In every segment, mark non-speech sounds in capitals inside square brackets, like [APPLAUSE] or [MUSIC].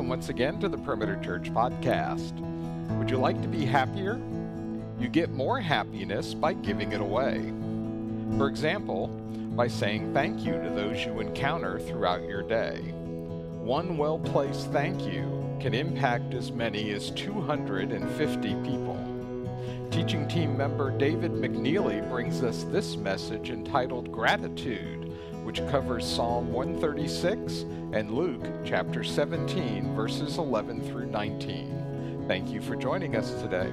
welcome once again to the Perimeter Church podcast. Would you like to be happier? You get more happiness by giving it away. For example, by saying thank you to those you encounter throughout your day. One well placed thank you can impact as many as 250 people. Teaching team member David McNeely brings us this message entitled Gratitude which covers Psalm 136 and Luke chapter 17, verses 11 through 19. Thank you for joining us today.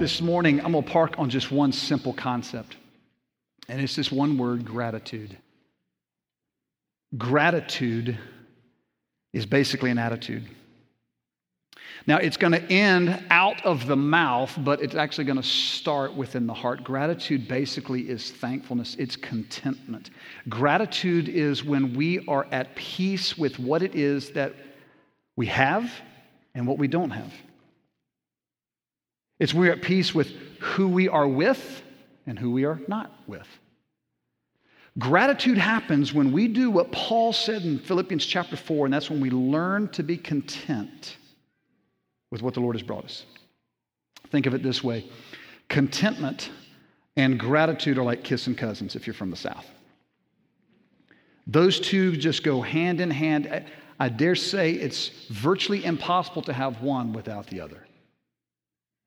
This morning, I'm going to park on just one simple concept, and it's this one word gratitude. Gratitude is basically an attitude. Now, it's going to end out of the mouth, but it's actually going to start within the heart. Gratitude basically is thankfulness, it's contentment. Gratitude is when we are at peace with what it is that we have and what we don't have. It's we're at peace with who we are with and who we are not with. Gratitude happens when we do what Paul said in Philippians chapter 4, and that's when we learn to be content with what the Lord has brought us. Think of it this way contentment and gratitude are like kissing cousins if you're from the South. Those two just go hand in hand. I dare say it's virtually impossible to have one without the other.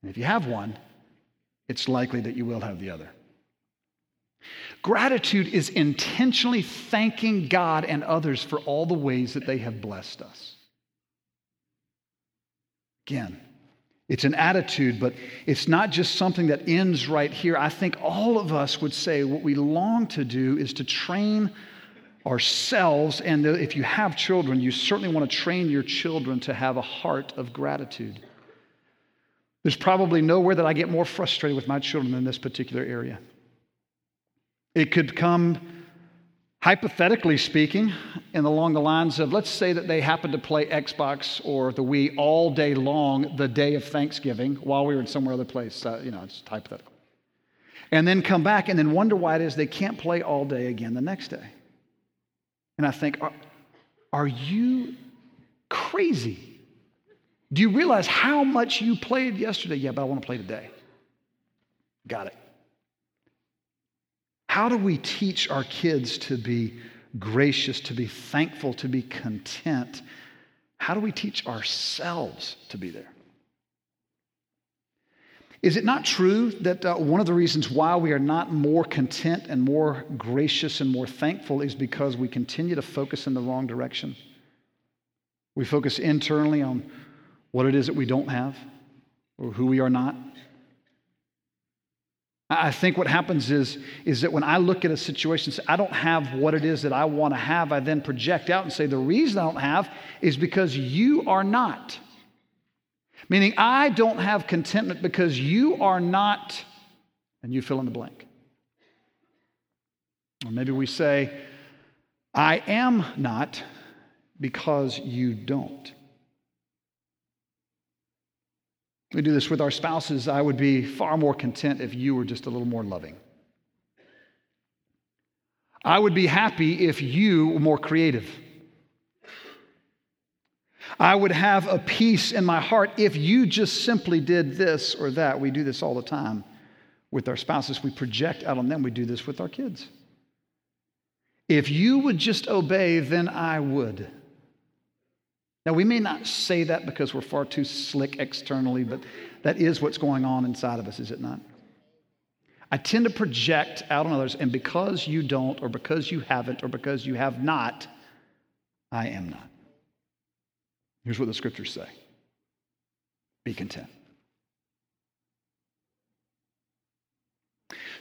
And if you have one, it's likely that you will have the other. Gratitude is intentionally thanking God and others for all the ways that they have blessed us. Again, it's an attitude, but it's not just something that ends right here. I think all of us would say what we long to do is to train ourselves. And if you have children, you certainly want to train your children to have a heart of gratitude. There's probably nowhere that I get more frustrated with my children than this particular area. It could come Hypothetically speaking, and along the lines of let's say that they happen to play Xbox or the Wii all day long the day of Thanksgiving while we were in somewhere other place, uh, you know, it's hypothetical. And then come back and then wonder why it is they can't play all day again the next day. And I think, are, are you crazy? Do you realize how much you played yesterday? Yeah, but I want to play today. Got it. How do we teach our kids to be gracious, to be thankful, to be content? How do we teach ourselves to be there? Is it not true that uh, one of the reasons why we are not more content and more gracious and more thankful is because we continue to focus in the wrong direction? We focus internally on what it is that we don't have or who we are not. I think what happens is, is that when I look at a situation, say, I don't have what it is that I want to have, I then project out and say, the reason I don't have is because you are not. Meaning, I don't have contentment because you are not, and you fill in the blank. Or maybe we say, I am not because you don't. We do this with our spouses. I would be far more content if you were just a little more loving. I would be happy if you were more creative. I would have a peace in my heart if you just simply did this or that. We do this all the time with our spouses. We project out on them. We do this with our kids. If you would just obey, then I would. Now, we may not say that because we're far too slick externally, but that is what's going on inside of us, is it not? I tend to project out on others, and because you don't, or because you haven't, or because you have not, I am not. Here's what the scriptures say be content.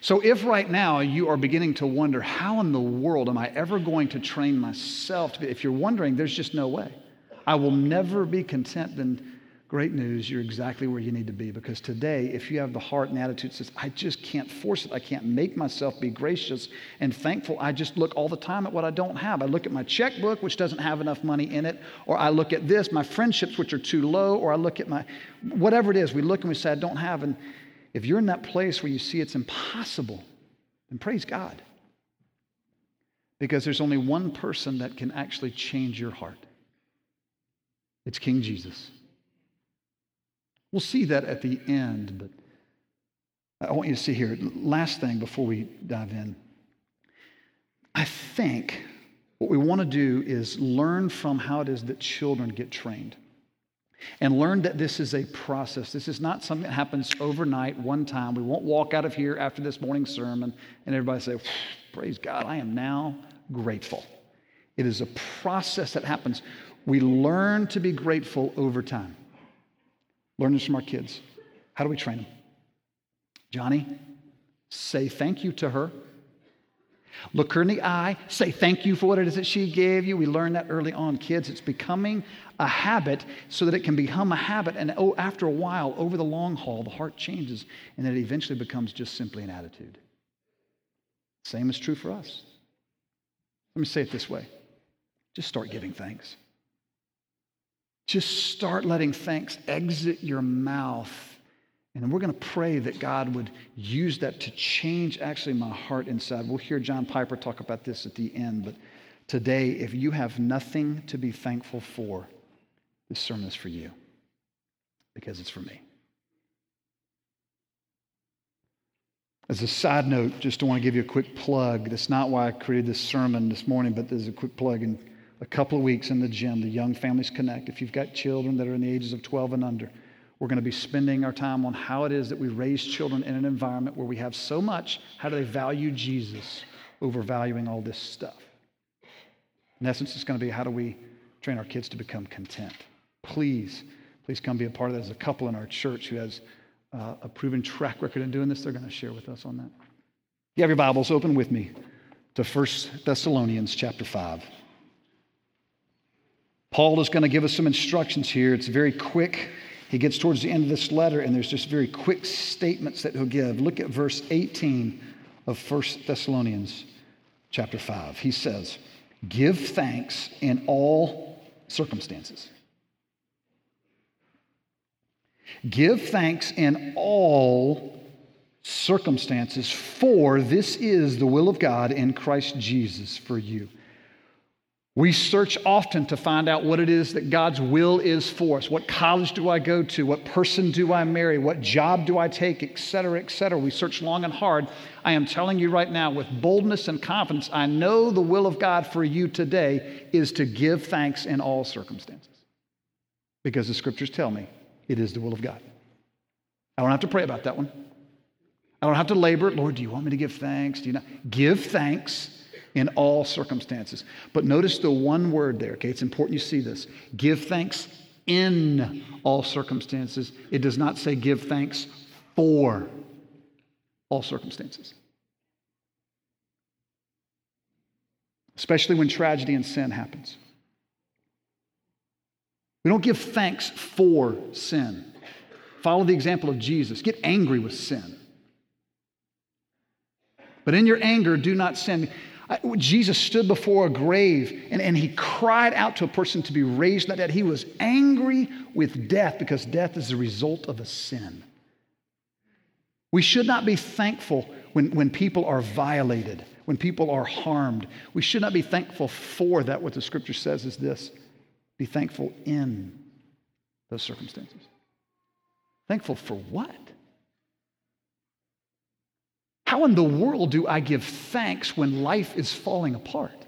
So, if right now you are beginning to wonder, how in the world am I ever going to train myself to be, if you're wondering, there's just no way. I will never be content, then great news, you're exactly where you need to be. Because today, if you have the heart and attitude that says, I just can't force it, I can't make myself be gracious and thankful, I just look all the time at what I don't have. I look at my checkbook, which doesn't have enough money in it, or I look at this, my friendships, which are too low, or I look at my, whatever it is, we look and we say, I don't have. And if you're in that place where you see it's impossible, then praise God. Because there's only one person that can actually change your heart it's King Jesus. We'll see that at the end, but I want you to see here. Last thing before we dive in. I think what we want to do is learn from how it is that children get trained and learn that this is a process. This is not something that happens overnight, one time. We won't walk out of here after this morning's sermon and everybody say, Praise God, I am now grateful. It is a process that happens. We learn to be grateful over time. Learn this from our kids. How do we train them? Johnny, say thank you to her. Look her in the eye, say thank you for what it is that she gave you. We learn that early on. Kids, it's becoming a habit so that it can become a habit. And oh, after a while, over the long haul, the heart changes and then it eventually becomes just simply an attitude. Same is true for us. Let me say it this way just start giving thanks. Just start letting thanks exit your mouth. And we're going to pray that God would use that to change actually my heart inside. We'll hear John Piper talk about this at the end. But today, if you have nothing to be thankful for, this sermon is for you because it's for me. As a side note, just to want to give you a quick plug. That's not why I created this sermon this morning, but there's a quick plug. In a couple of weeks in the gym, the Young Families Connect, if you've got children that are in the ages of 12 and under, we're going to be spending our time on how it is that we raise children in an environment where we have so much. How do they value Jesus over valuing all this stuff? In essence, it's going to be how do we train our kids to become content? Please, please come be a part of that. There's a couple in our church who has uh, a proven track record in doing this, they're going to share with us on that. You have your Bibles open with me to 1 Thessalonians chapter 5. Paul is going to give us some instructions here. It's very quick. He gets towards the end of this letter, and there's just very quick statements that he'll give. Look at verse 18 of 1 Thessalonians chapter 5. He says, Give thanks in all circumstances Give thanks in all circumstances, for this is the will of God in Christ Jesus for you. We search often to find out what it is that God's will is for us. What college do I go to? What person do I marry? What job do I take? Et cetera, et cetera. We search long and hard. I am telling you right now with boldness and confidence, I know the will of God for you today is to give thanks in all circumstances. Because the scriptures tell me it is the will of God. I don't have to pray about that one. I don't have to labor. Lord, do you want me to give thanks? Do you not? Give thanks in all circumstances. But notice the one word there, okay? It's important you see this. Give thanks in all circumstances. It does not say give thanks for all circumstances. Especially when tragedy and sin happens. We don't give thanks for sin. Follow the example of Jesus. Get angry with sin. But in your anger, do not sin. Jesus stood before a grave and, and he cried out to a person to be raised from that dead. He was angry with death because death is the result of a sin. We should not be thankful when, when people are violated, when people are harmed. We should not be thankful for that. What the scripture says is this be thankful in those circumstances. Thankful for what? How in the world do I give thanks when life is falling apart?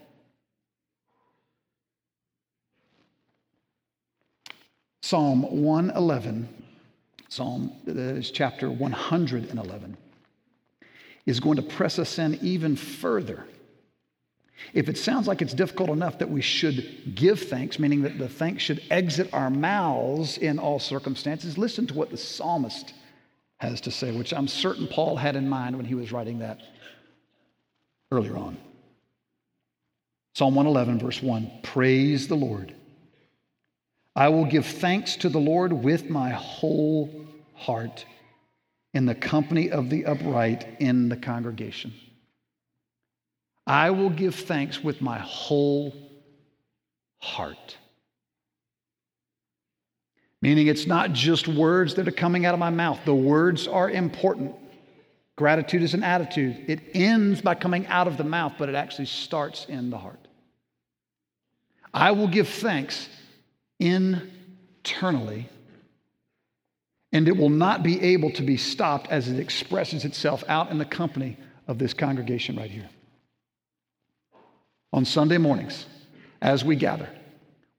Psalm 111, Psalm uh, is chapter 111, is going to press us in even further if it sounds like it's difficult enough that we should give thanks, meaning that the thanks should exit our mouths in all circumstances, listen to what the psalmist has to say, which I'm certain Paul had in mind when he was writing that earlier on. Psalm 111, verse 1 Praise the Lord. I will give thanks to the Lord with my whole heart in the company of the upright in the congregation. I will give thanks with my whole heart. Meaning, it's not just words that are coming out of my mouth. The words are important. Gratitude is an attitude. It ends by coming out of the mouth, but it actually starts in the heart. I will give thanks internally, and it will not be able to be stopped as it expresses itself out in the company of this congregation right here. On Sunday mornings, as we gather,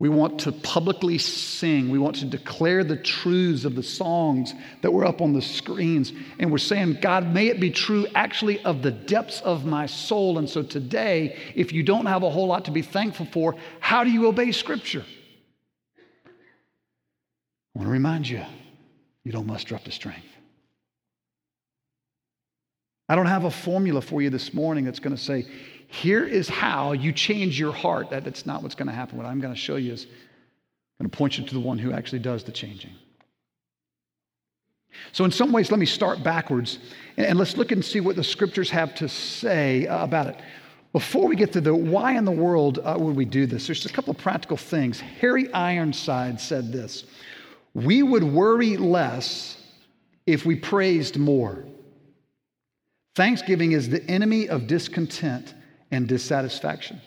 we want to publicly sing. We want to declare the truths of the songs that were up on the screens. And we're saying, God, may it be true actually of the depths of my soul. And so today, if you don't have a whole lot to be thankful for, how do you obey Scripture? I want to remind you, you don't muster up the strength. I don't have a formula for you this morning that's going to say, here is how you change your heart. That, that's not what's going to happen. What I'm going to show you is I'm going to point you to the one who actually does the changing. So, in some ways, let me start backwards and, and let's look and see what the scriptures have to say uh, about it. Before we get to the why in the world uh, would we do this, there's a couple of practical things. Harry Ironside said this We would worry less if we praised more. Thanksgiving is the enemy of discontent and dissatisfaction.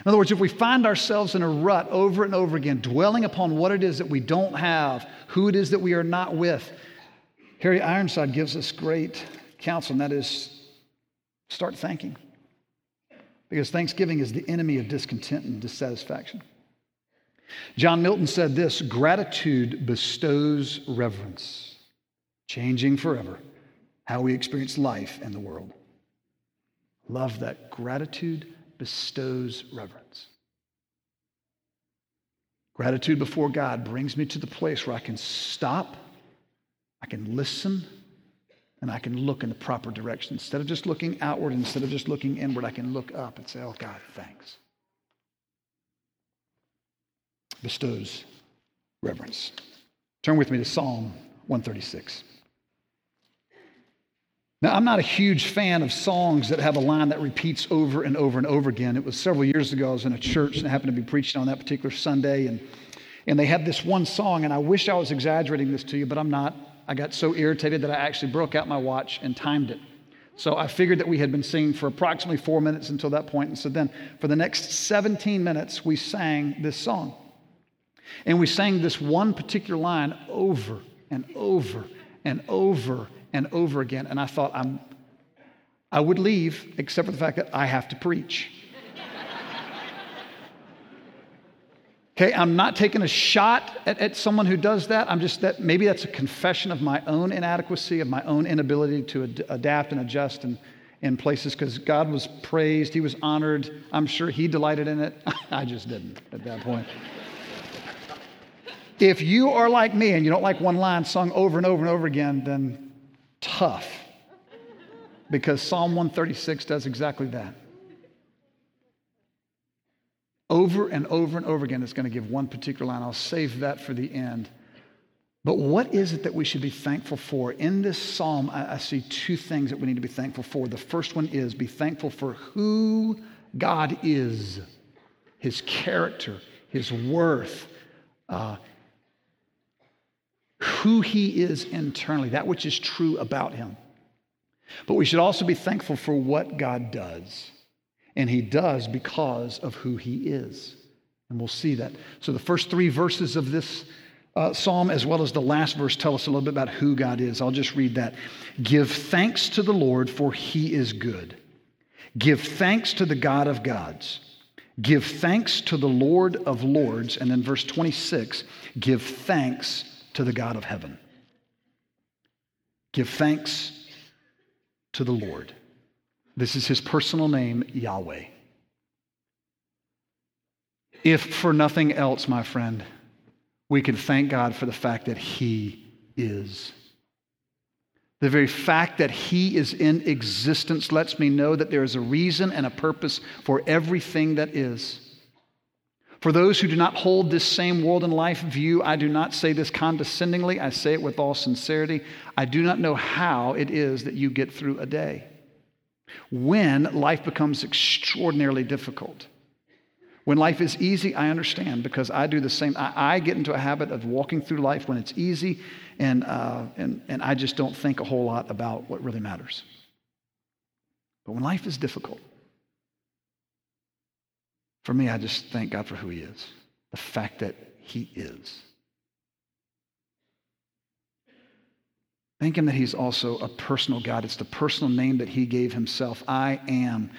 In other words, if we find ourselves in a rut over and over again, dwelling upon what it is that we don't have, who it is that we are not with, Harry Ironside gives us great counsel, and that is start thanking. Because thanksgiving is the enemy of discontent and dissatisfaction. John Milton said this gratitude bestows reverence, changing forever how we experience life and the world. Love that gratitude bestows reverence. Gratitude before God brings me to the place where I can stop, I can listen, and I can look in the proper direction. Instead of just looking outward, instead of just looking inward, I can look up and say, Oh, God, thanks. Bestows reverence. Turn with me to Psalm 136. Now, I'm not a huge fan of songs that have a line that repeats over and over and over again. It was several years ago, I was in a church and I happened to be preaching on that particular Sunday, and, and they had this one song, and I wish I was exaggerating this to you, but I'm not. I got so irritated that I actually broke out my watch and timed it. So I figured that we had been singing for approximately four minutes until that point, and so then for the next 17 minutes, we sang this song. And we sang this one particular line over and over and over and over again. And I thought, I'm, I would leave, except for the fact that I have to preach. Okay, I'm not taking a shot at, at, someone who does that. I'm just that maybe that's a confession of my own inadequacy, of my own inability to ad- adapt and adjust in, in places because God was praised, He was honored. I'm sure He delighted in it. [LAUGHS] I just didn't at that point. if you are like me and you don't like one line sung over and over and over again, then tough because Psalm 136 does exactly that. Over and over and over again, it's going to give one particular line. I'll save that for the end. But what is it that we should be thankful for? In this psalm, I, I, see two things that we need to be thankful for. The first one is be thankful for who God is, his character, his worth, uh, who he is internally, that which is true about him. But we should also be thankful for what God does. And he does because of who he is. And we'll see that. So the first three verses of this uh, psalm, as well as the last verse, tell us a little bit about who God is. I'll just read that. Give thanks to the Lord, for he is good. Give thanks to the God of gods. Give thanks to the Lord of lords. And then verse 26 give thanks to the God of heaven. Give thanks to the Lord. This is his personal name, Yahweh. If for nothing else, my friend, we can thank God for the fact that he is. The very fact that He is in existence lets me know that there is a reason and a purpose for everything that is. For those who do not hold this same world and life view, I do not say this condescendingly, I say it with all sincerity. I do not know how it is that you get through a day when life becomes extraordinarily difficult, When life is easy, I understand because I do the same. I, I get into a habit of walking through life when it's easy, and, uh, and, and I just don't think a whole lot about what really matters. But when life is difficult, for me, I just thank God for who He is, the fact that He is. Thank Him that He's also a personal God. It's the personal name that He gave Himself I am.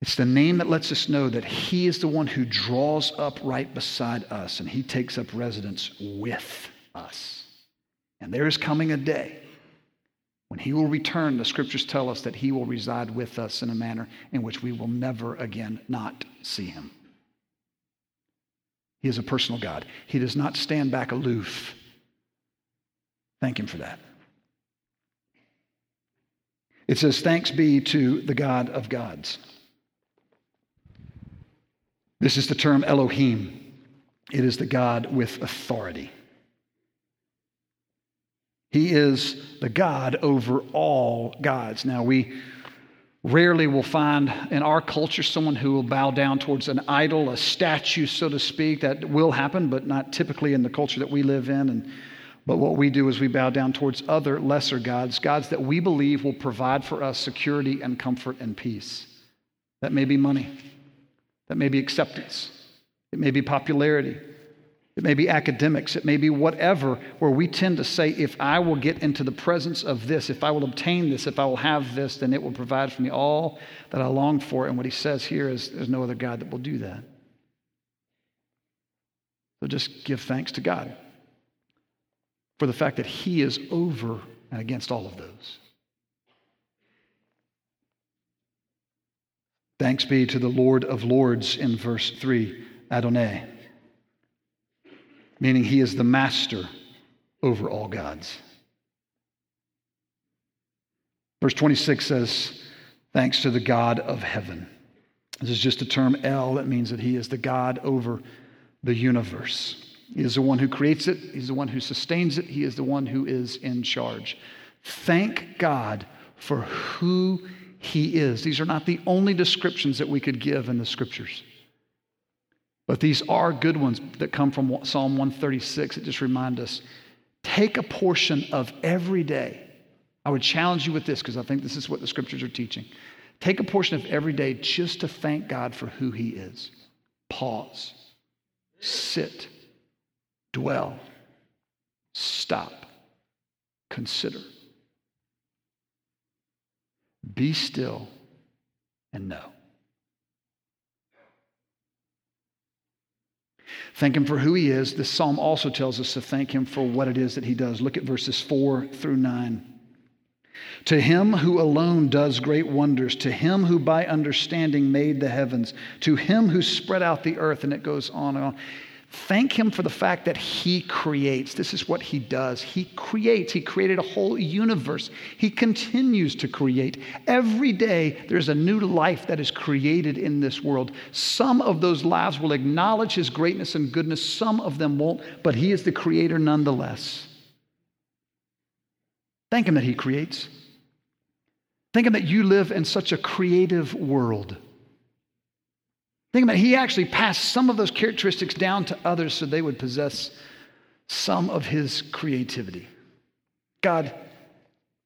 It's the name that lets us know that He is the one who draws up right beside us and He takes up residence with us. And there is coming a day when He will return. The scriptures tell us that He will reside with us in a manner in which we will never again not see Him. He is a personal God. He does not stand back aloof Thank Him for that. It says, Thanks be to the God of gods. This is the term Elohim, it is the God with authority. He is the God over all gods. Now, we rarely will find in our culture someone who will bow down towards an idol, a statue, so to speak. That will happen, but not typically in the culture that we live in. And but what we do is we bow down towards other lesser gods, gods that we believe will provide for us security and comfort and peace. That may be money, that may be acceptance, it may be popularity, it may be academics, it may be whatever, where we tend to say, if I will get into the presence of this, if I will obtain this, if I will have this, then it will provide for me all that I long for. And what he says here is there's no other God that will do that. So just give thanks to God for the fact that He is over and against all of those. Thanks be to the Lord of Lords in verse 3, Adonai, meaning He is the master over all gods. Verse 26 says, Thanks to the God of heaven. This is just a term El that means that He is the God over the universe. He is the one who creates it, He's the one who sustains it, He is the one who is in charge. Thank God for who He is. These are not the only descriptions that we could give in the scriptures. But these are good ones that come from Psalm 136 that just remind us take a portion of every day. I would challenge you with this because I think this is what the scriptures are teaching. Take a portion of every day just to thank God for who He is. Pause, sit, dwell, stop, consider. Be still and know. Thank him for who he is. This psalm also tells us to thank him for what it is that he does. Look at verses 4 through 9. To him who alone does great wonders, to him who by understanding made the heavens, to him who spread out the earth, and it goes on and on. Thank Him for the fact that He creates. This is what He does. He creates. He created a whole universe. He continues to create. Every day, there's a new life that is created in this world. Some of those lives will acknowledge His greatness and goodness, some of them won't, but He is the Creator nonetheless. Thank Him that He creates. Thank Him that you live in such a creative world. Think about it. He actually passed some of those characteristics down to others so they would possess some of his creativity. God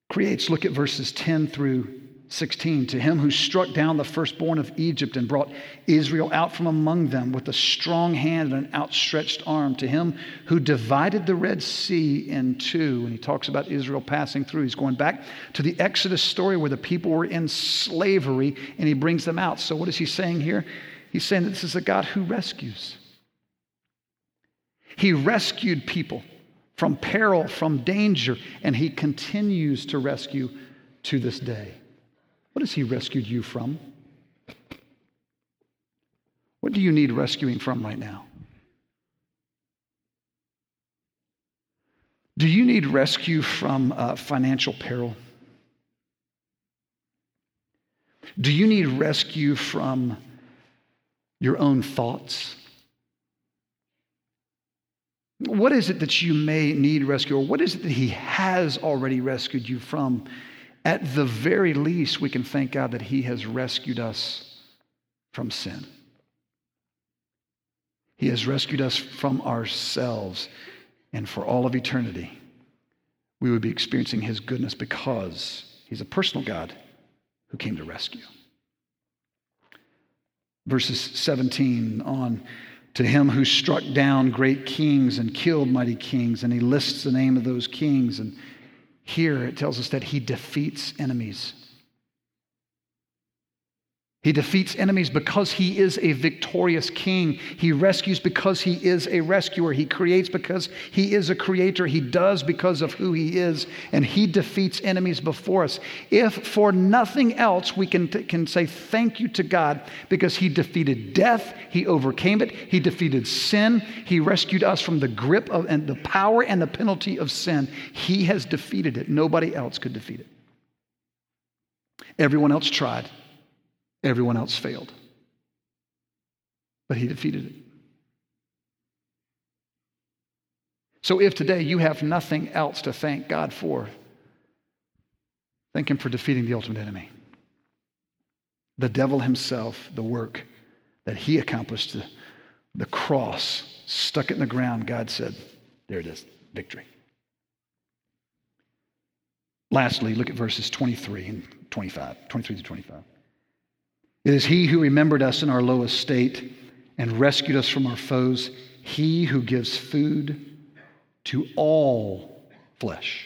creates, look at verses 10 through 16. To him who struck down the firstborn of Egypt and brought Israel out from among them with a strong hand and an outstretched arm. To him who divided the Red Sea in two. And he talks about Israel passing through. He's going back to the Exodus story where the people were in slavery and he brings them out. So, what is he saying here? He's saying that this is a God who rescues. He rescued people from peril, from danger, and He continues to rescue to this day. What has He rescued you from? What do you need rescuing from right now? Do you need rescue from uh, financial peril? Do you need rescue from your own thoughts? What is it that you may need rescue, or what is it that He has already rescued you from? At the very least, we can thank God that He has rescued us from sin. He has rescued us from ourselves. And for all of eternity, we would be experiencing His goodness because He's a personal God who came to rescue. Verses 17 on to him who struck down great kings and killed mighty kings, and he lists the name of those kings. And here it tells us that he defeats enemies. He defeats enemies because he is a victorious king. He rescues because he is a rescuer. He creates because he is a creator. He does because of who he is. And he defeats enemies before us. If for nothing else, we can, can say thank you to God because he defeated death, he overcame it, he defeated sin, he rescued us from the grip of and the power and the penalty of sin. He has defeated it. Nobody else could defeat it. Everyone else tried. Everyone else failed. But he defeated it. So if today you have nothing else to thank God for, thank Him for defeating the ultimate enemy. The devil himself, the work that he accomplished, the, the cross, stuck it in the ground, God said, There it is, victory. Lastly, look at verses 23 and 25, 23 to 25. It is He who remembered us in our lowest state and rescued us from our foes, He who gives food to all flesh.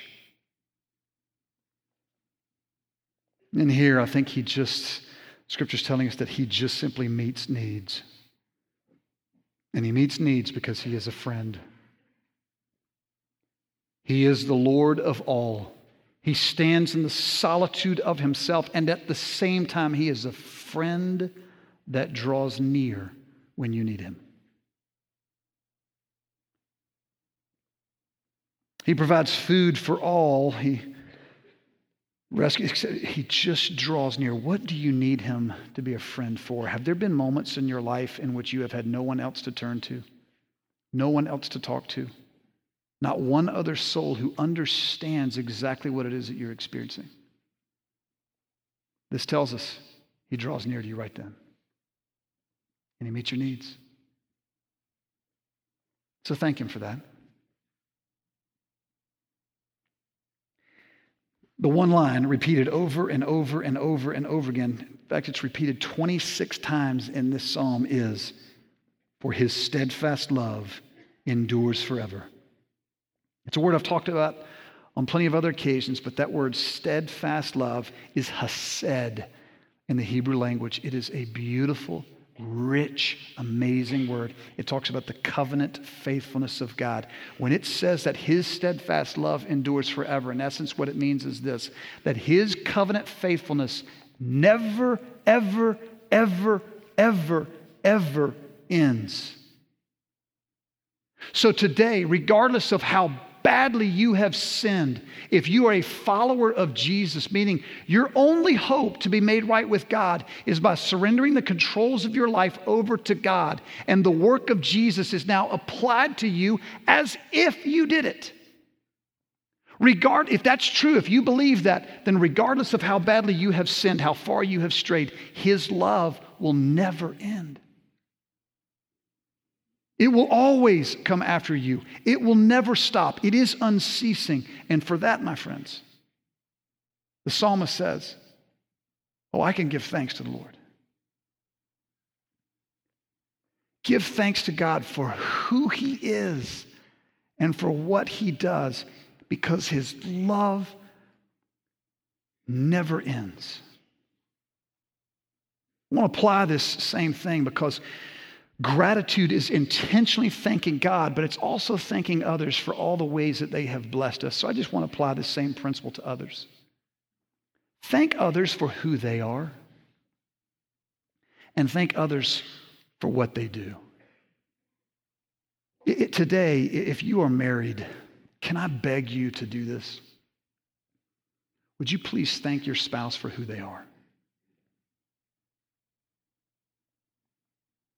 And here, I think He just, Scripture's telling us that He just simply meets needs. And He meets needs because He is a friend. He is the Lord of all. He stands in the solitude of himself, and at the same time, he is a friend that draws near when you need him. He provides food for all. He rescues, he just draws near. What do you need him to be a friend for? Have there been moments in your life in which you have had no one else to turn to, no one else to talk to? Not one other soul who understands exactly what it is that you're experiencing. This tells us he draws near to you right then. And he meets your needs. So thank him for that. The one line repeated over and over and over and over again, in fact, it's repeated 26 times in this psalm, is For his steadfast love endures forever. It's a word I've talked about on plenty of other occasions, but that word steadfast love is hesed in the Hebrew language. It is a beautiful, rich, amazing word. It talks about the covenant faithfulness of God. When it says that his steadfast love endures forever, in essence, what it means is this that his covenant faithfulness never, ever, ever, ever, ever ends. So today, regardless of how badly you have sinned, if you are a follower of Jesus, meaning your only hope to be made right with God is by surrendering the controls of your life over to God, and the work of Jesus is now applied to you as if you did it. Regard, if that's true, if you believe that, then regardless of how badly you have sinned, how far you have strayed, His love will never end. It will always come after you. It will never stop. It is unceasing. And for that, my friends, the psalmist says, Oh, I can give thanks to the Lord. Give thanks to God for who He is and for what He does because His love never ends. I want to apply this same thing because Gratitude is intentionally thanking God, but it's also thanking others for all the ways that they have blessed us. So I just want to apply the same principle to others. Thank others for who they are, and thank others for what they do. It, today, if you are married, can I beg you to do this? Would you please thank your spouse for who they are?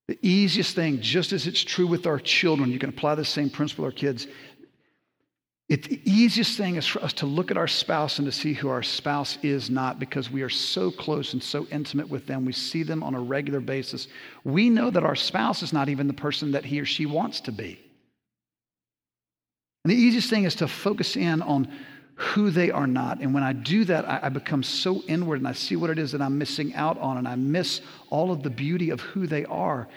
The easiest thing, just as it's true with our children, you can apply the same principle to our kids. It, the easiest thing is for us to look at our spouse and to see who our spouse is not because we are so close and so intimate with them. We see them on a regular basis. We know that our spouse is not even the person that he or she wants to be. And the easiest thing is to focus in on who they are not. And when I do that, I, I, become so inward and I see what it is that I'm missing out on, and I miss all of the beauty of who they are.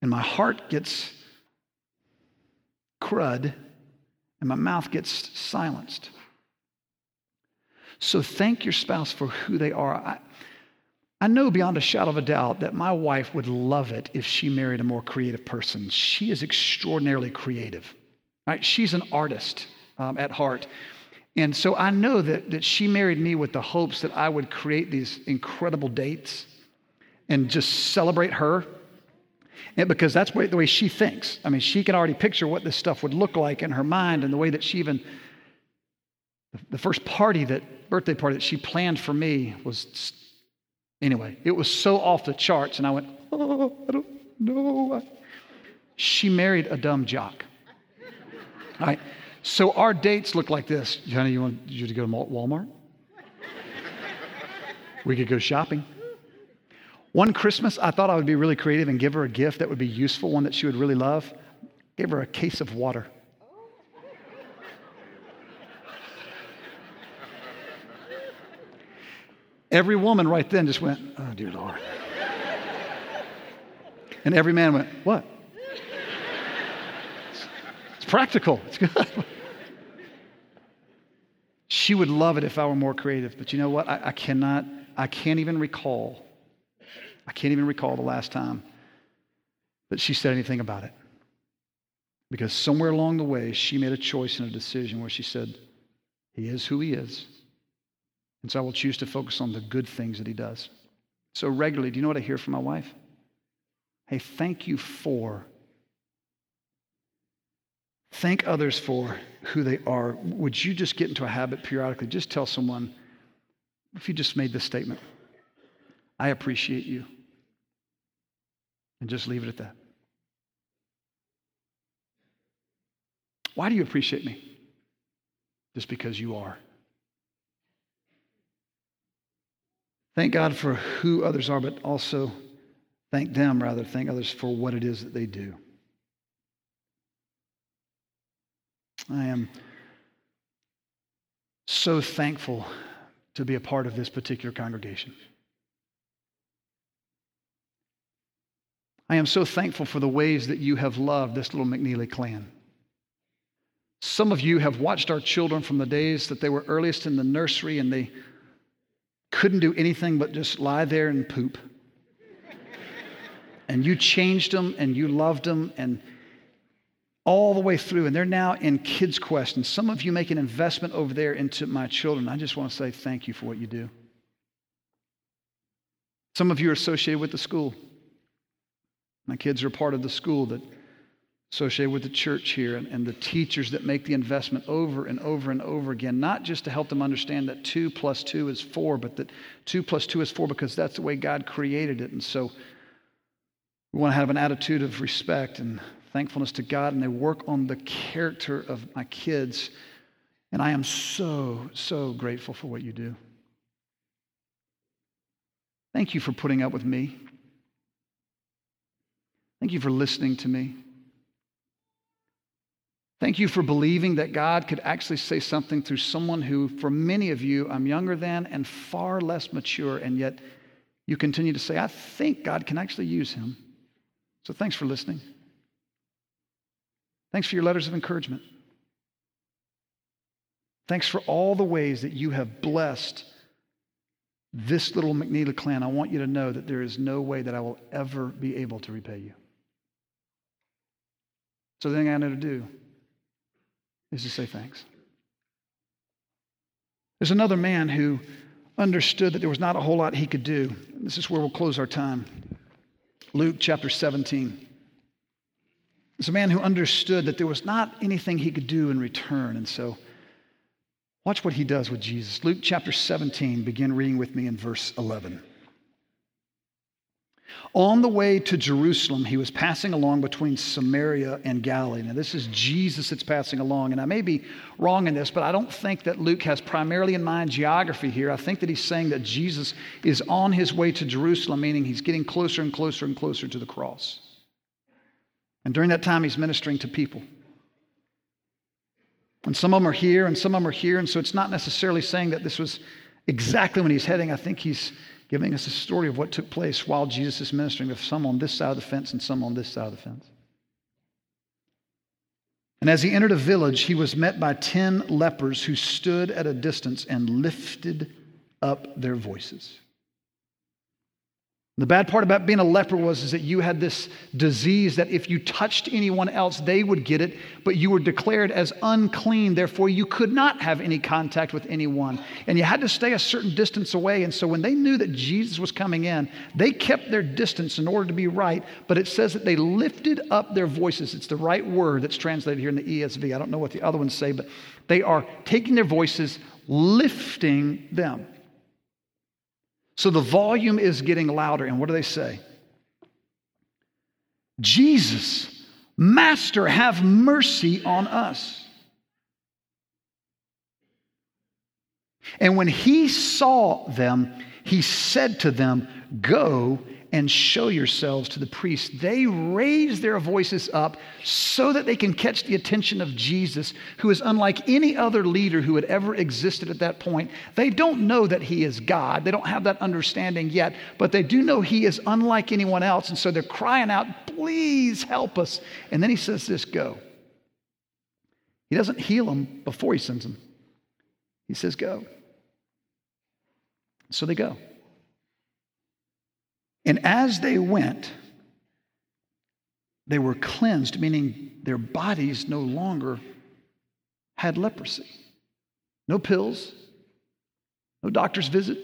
And my heart gets crud, and my mouth gets silenced. So thank your spouse for who they are. I, I know beyond a shadow of a doubt that my wife would love it if she married a more creative person. She is extraordinarily creative. Right? She's an artist um, at heart. And so I know that, that she married me with the hopes that I would create these incredible dates and just celebrate her. And because that's the way she thinks. I mean, she can already picture what this stuff would look like in her mind and the way that she even, the first party that, birthday party that she planned for me was, anyway, it was so off the charts. And I went, [LAUGHS] oh, I don't know. She married a dumb jock. All right. So our dates look like this. Honey, you want you to go to Walmart? we could go shopping. One Christmas, I thought I would be really creative and give her a gift that would be useful, one that she would really love. Gave her a case of water. Every woman right then just went, Oh, dear Lord. and every man went, What? Practical. It's good. She would love it if I were more creative. But you know what? I, I cannot, I can't even recall. I can't even recall the last time that she said anything about it. Because somewhere along the way, she made a choice and a decision where she said, He is who He is. And so I will choose to focus on the good things that He does. So regularly, do you know what I hear from my wife? Hey, thank you for Thank others for who they are. Would you just get into a habit periodically? Just tell someone, if you just made this statement, I appreciate you. And just leave it at that. Why do you appreciate me? Just because you are. Thank God for who others are, but also thank them, rather, thank others for what it is that they do. I am so thankful to be a part of this particular congregation. I am so thankful for the ways that you have loved this little McNeely clan. Some of you have watched our children from the days that they were earliest in the nursery and they couldn't do anything but just lie there and poop. and you changed them and you loved them and all the way through, and they're now in Kids Quest. And some of you make an investment over there into my children. I just want to say thank you for what you do. Some of you are associated with the school. My kids are part of the school that associated with the church here and, and the teachers that make the investment over and over and over again, not just to help them understand that two plus two is four, but that two plus two is four because that's the way God created it. And so we want to have an attitude of respect and thankfulness to God, and they work on the character of my kids. And I am so, so grateful for what you do. Thank you for putting up with me. Thank you for listening to me. Thank you for believing that God could actually say something through someone who, for many of you, I'm younger than and far less mature, and yet you continue to say, I think God can actually use him. So thanks for listening. Thanks for your letters of encouragement. Thanks for all the ways that you have blessed this little McNeely clan. I want you to know that there is no way that I will ever be able to repay you. So the thing I know to do is to say thanks. There's another man who understood that there was not a whole lot he could do. This is where we'll close our time. Luke chapter 17. It's a man who understood that there was not anything he could do in return. And so, watch what he does with Jesus. Luke chapter 17, begin reading with me in verse 11. On the way to Jerusalem, he was passing along between Samaria and Galilee. Now, this is Jesus that's passing along. And I may be wrong in this, but I don't think that Luke has primarily in mind geography here. I think that he's saying that Jesus is on his way to Jerusalem, meaning he's getting closer and closer and closer to the cross. And during that time, he's ministering to people. And some of them are here and some of them are here. And so it's not necessarily saying that this was exactly when he's heading. I think he's giving us a story of what took place while Jesus is ministering with some on this side of the fence and some on this side of the fence. And as he entered a village, he was met by 10 lepers who stood at a distance and lifted up their voices. The bad part about being a leper was is that you had this disease that if you touched anyone else, they would get it, but you were declared as unclean. Therefore, you could not have any contact with anyone. And you had to stay a certain distance away. And so when they knew that Jesus was coming in, they kept their distance in order to be right. But it says that they lifted up their voices. It's the right word that's translated here in the ESV. I don't know what the other ones say, but they are taking their voices, lifting them. So the volume is getting louder. And what do they say? Jesus, Master, have mercy on us. And when he saw them, he said to them, Go and show yourselves to the priests. They raise their voices up so that they can catch the attention of Jesus, who is unlike any other leader who had ever existed at that point. They don't know that he is God, they don't have that understanding yet, but they do know he is unlike anyone else. And so they're crying out, Please help us. And then he says, This go. He doesn't heal them before he sends them, he says, Go. So they go. And as they went, they were cleansed, meaning their bodies no longer had leprosy. No pills, no doctor's visit,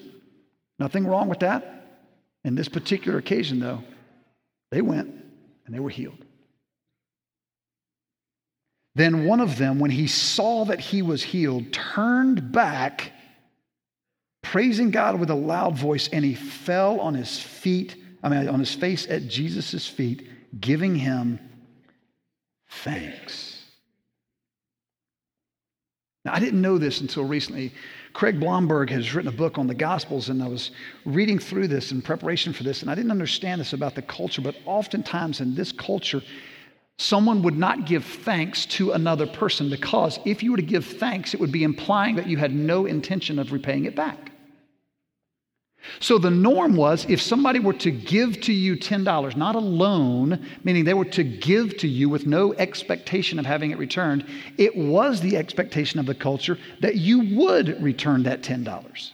nothing wrong with that. In this particular occasion, though, they went and they were healed. Then one of them, when he saw that he was healed, turned back praising God with a loud voice, and he fell on his feet, I mean, on his face at Jesus' feet, giving him thanks. Now, I didn't know this until recently. Craig Blomberg has written a book on the Gospels, and I was reading through this in preparation for this, and I didn't understand this about the culture, but oftentimes in this culture, someone would not give thanks to another person because if you were to give thanks, it would be implying that you had no intention of repaying it back. So the norm was if somebody were to give to you $10, not a loan, meaning they were to give to you with no expectation of having it returned, it was the expectation of the culture that you would return that $10.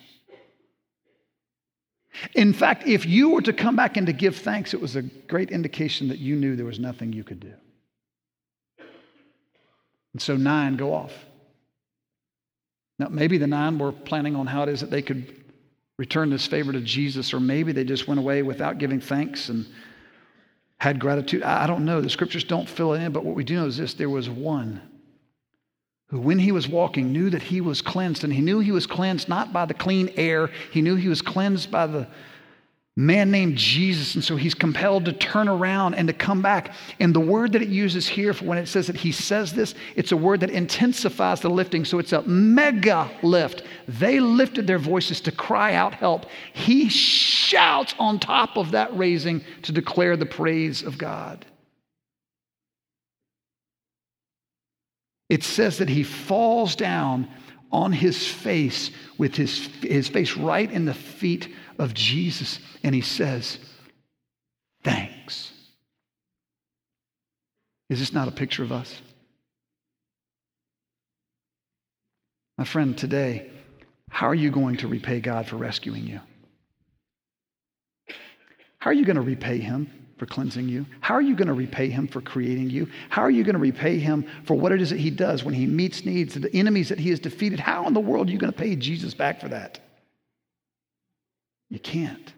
In fact, if you were to come back and to give thanks, it was a great indication that you knew there was nothing you could do. And so nine go off. Now, maybe the nine were planning on how it is that they could return this favor to Jesus, or maybe they just went away without giving thanks and had gratitude. I don't know. The scriptures don't fill it in, but what we do know is this there was one who, when he was walking, knew that he was cleansed. And he knew he was cleansed not by the clean air, he knew he was cleansed by the man named Jesus. And so he's compelled to turn around and to come back. And the word that it uses here for when it says that he says this, it's a word that intensifies the lifting. So it's a mega lift. They lifted their voices to cry out help. He shouts on top of that raising to declare the praise of God. It says that he falls down on his face with his, his face right in the feet of Jesus and he says, Thanks. Is this not a picture of us? My friend, today, how are you going to repay God for rescuing you? How are you going to repay Him for cleansing you? How are you going to repay Him for creating you? How are you going to repay Him for what it is that He does when He meets needs, the enemies that He has defeated? How in the world are you going to pay Jesus back for that? You can't.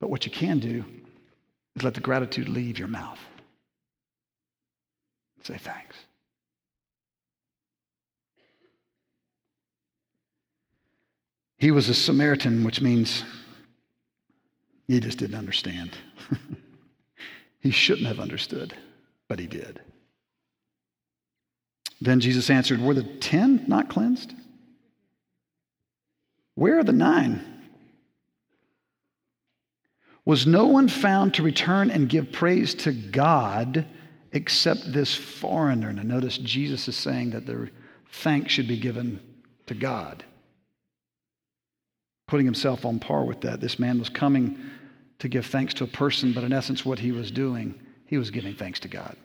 But what you can do is let the gratitude leave your mouth. Say thanks. He was a Samaritan, which means He just didn't understand. [LAUGHS] he shouldn't have understood, but he did. Then Jesus answered, Were the ten not cleansed? Where are the nine? Was no one found to return and give praise to God except this foreigner? Now, notice Jesus is saying that the thanks should be given to God. Putting himself on par with that. This man was coming to give thanks to a person, but in essence, what he was doing, he was giving thanks to God.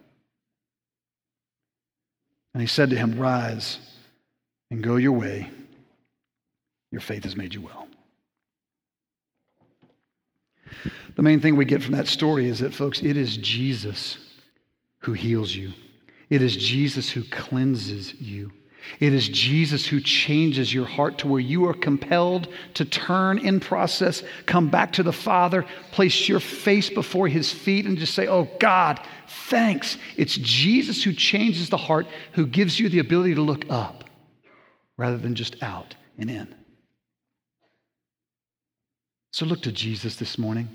And he said to him, Rise and go your way. Your faith has made you well. The main thing we get from that story is that, folks, it is Jesus who heals you, it is Jesus who cleanses you. It is Jesus who changes your heart to where you are compelled to turn in process, come back to the Father, place your face before His feet, and just say, Oh God, thanks. It's Jesus who changes the heart, who gives you the ability to look up rather than just out and in. So look to Jesus this morning.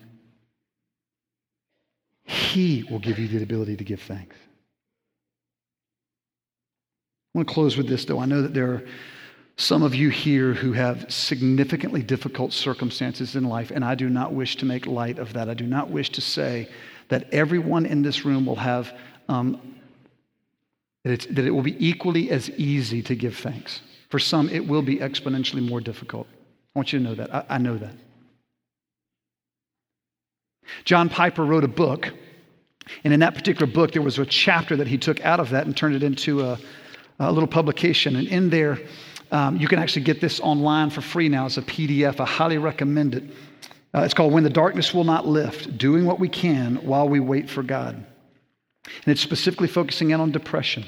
He will give you the ability to give thanks. I want to close with this, though. I know that there are some of you here who have significantly difficult circumstances in life, and I do not wish to make light of that. I do not wish to say that everyone in this room will have, um, that, that it will be equally as easy to give thanks. For some, it will be exponentially more difficult. I want you to know that. I, I know that. John Piper wrote a book, and in that particular book, there was a chapter that he took out of that and turned it into a a little publication. And in there, um, you can actually get this online for free now as a PDF. I highly recommend it. Uh, it's called When the Darkness Will Not Lift Doing What We Can While We Wait for God. And it's specifically focusing in on depression.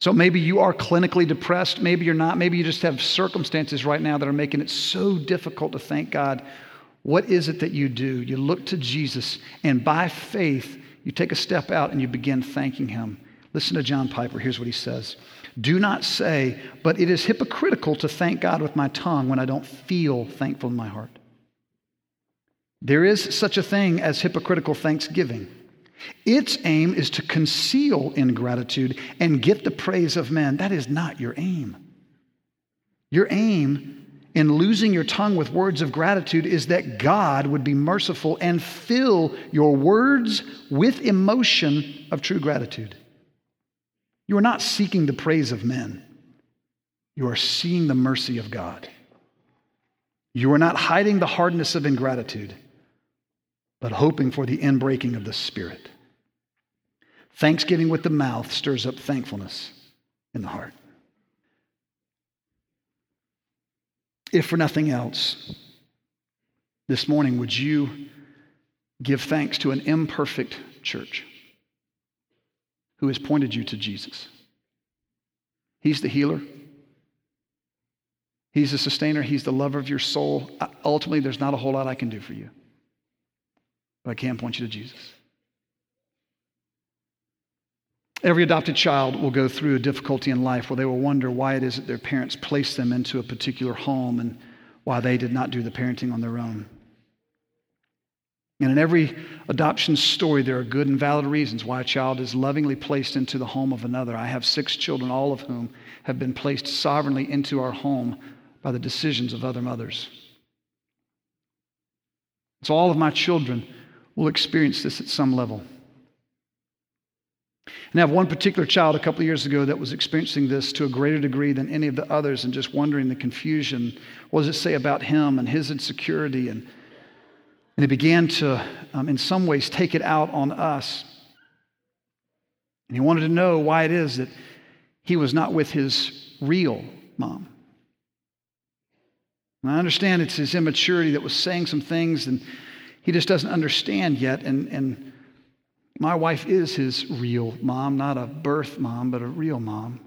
So maybe you are clinically depressed, maybe you're not, maybe you just have circumstances right now that are making it so difficult to thank God. What is it that you do? You look to Jesus, and by faith, you take a step out and you begin thanking Him. Listen to John Piper. Here's what he says Do not say, but it is hypocritical to thank God with my tongue when I don't feel thankful in my heart. There is such a thing as hypocritical thanksgiving. Its aim is to conceal ingratitude and get the praise of men. That is not your aim. Your aim in losing your tongue with words of gratitude is that God would be merciful and fill your words with emotion of true gratitude. You are not seeking the praise of men, you are seeing the mercy of God. You are not hiding the hardness of ingratitude, but hoping for the inbreaking of the Spirit. Thanksgiving with the mouth stirs up thankfulness in the heart. If for nothing else, this morning, would you give thanks to an imperfect church? who has pointed you to Jesus. He's the healer. He's the sustainer. He's the lover of your soul. Ultimately, there's not a whole lot I can do for you, but I can point you to Jesus. Every adopted child will go through a difficulty in life where they will wonder why it is that their parents placed them into a particular home and why they did not do the parenting on their own. And in every adoption story, there are good and valid reasons why a child is lovingly placed into the home of another. I have six children, all of whom have been placed sovereignly into our home by the decisions of other mothers. So all of my children will experience this at some level. And I have one particular child a couple years ago that was experiencing this to a greater degree than any of the others and just wondering the confusion. What does it say about him and his insecurity and and he began to, um, in some ways, take it out on us. And he wanted to know why it is that he was not with his real mom. And I understand it's his immaturity that was saying some things, and he just doesn't understand yet. And, and my wife is his real mom, not a birth mom, but a real mom.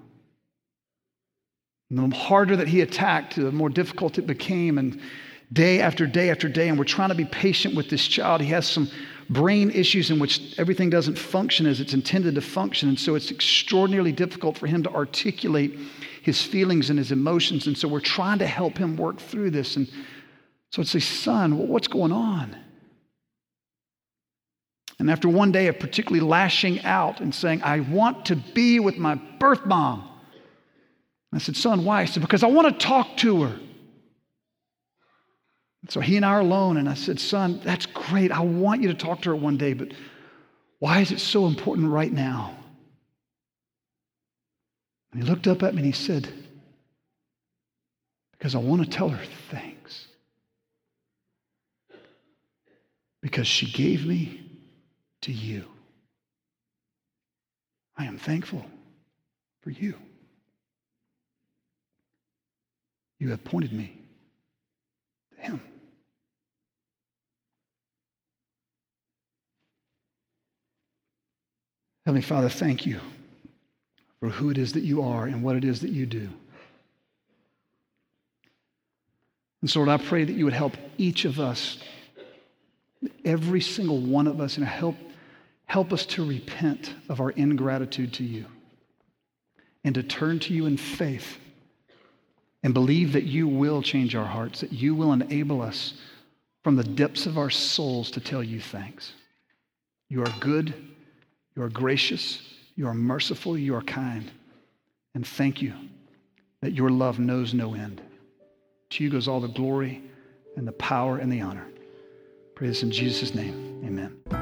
And the harder that he attacked, the more difficult it became. And day after day after day, and we're trying to be patient with this child. He has some brain issues in which everything doesn't function as it's intended to function, and so it's extraordinarily difficult for him to articulate his feelings and his emotions. And so we're trying to help him work through this. And So I'd say, Son, what's going on? And after one day of particularly lashing out and saying, I want to be with my birth mom, I said, Son, why? He said, Because I want to talk to her. So he and I are alone, and I said, Son, that's great. I want you to talk to her one day, but why is it so important right now? And he looked up at me and he said, Because I want to tell her thanks. Because she gave me to you. I am thankful for you. You have pointed me to him. Heavenly Father, thank you for who it is that you are and what it is that you do. And so, Lord, I pray that you would help each of us, every single one of us, and help, help us to repent of our ingratitude to you and to turn to you in faith and believe that you will change our hearts, that you will enable us from the depths of our souls to tell you thanks. You are good, you are gracious, you are merciful, you are kind. And thank you that your love knows no end. To you goes all the glory and the power and the honor. Pray this in Jesus' name. Amen.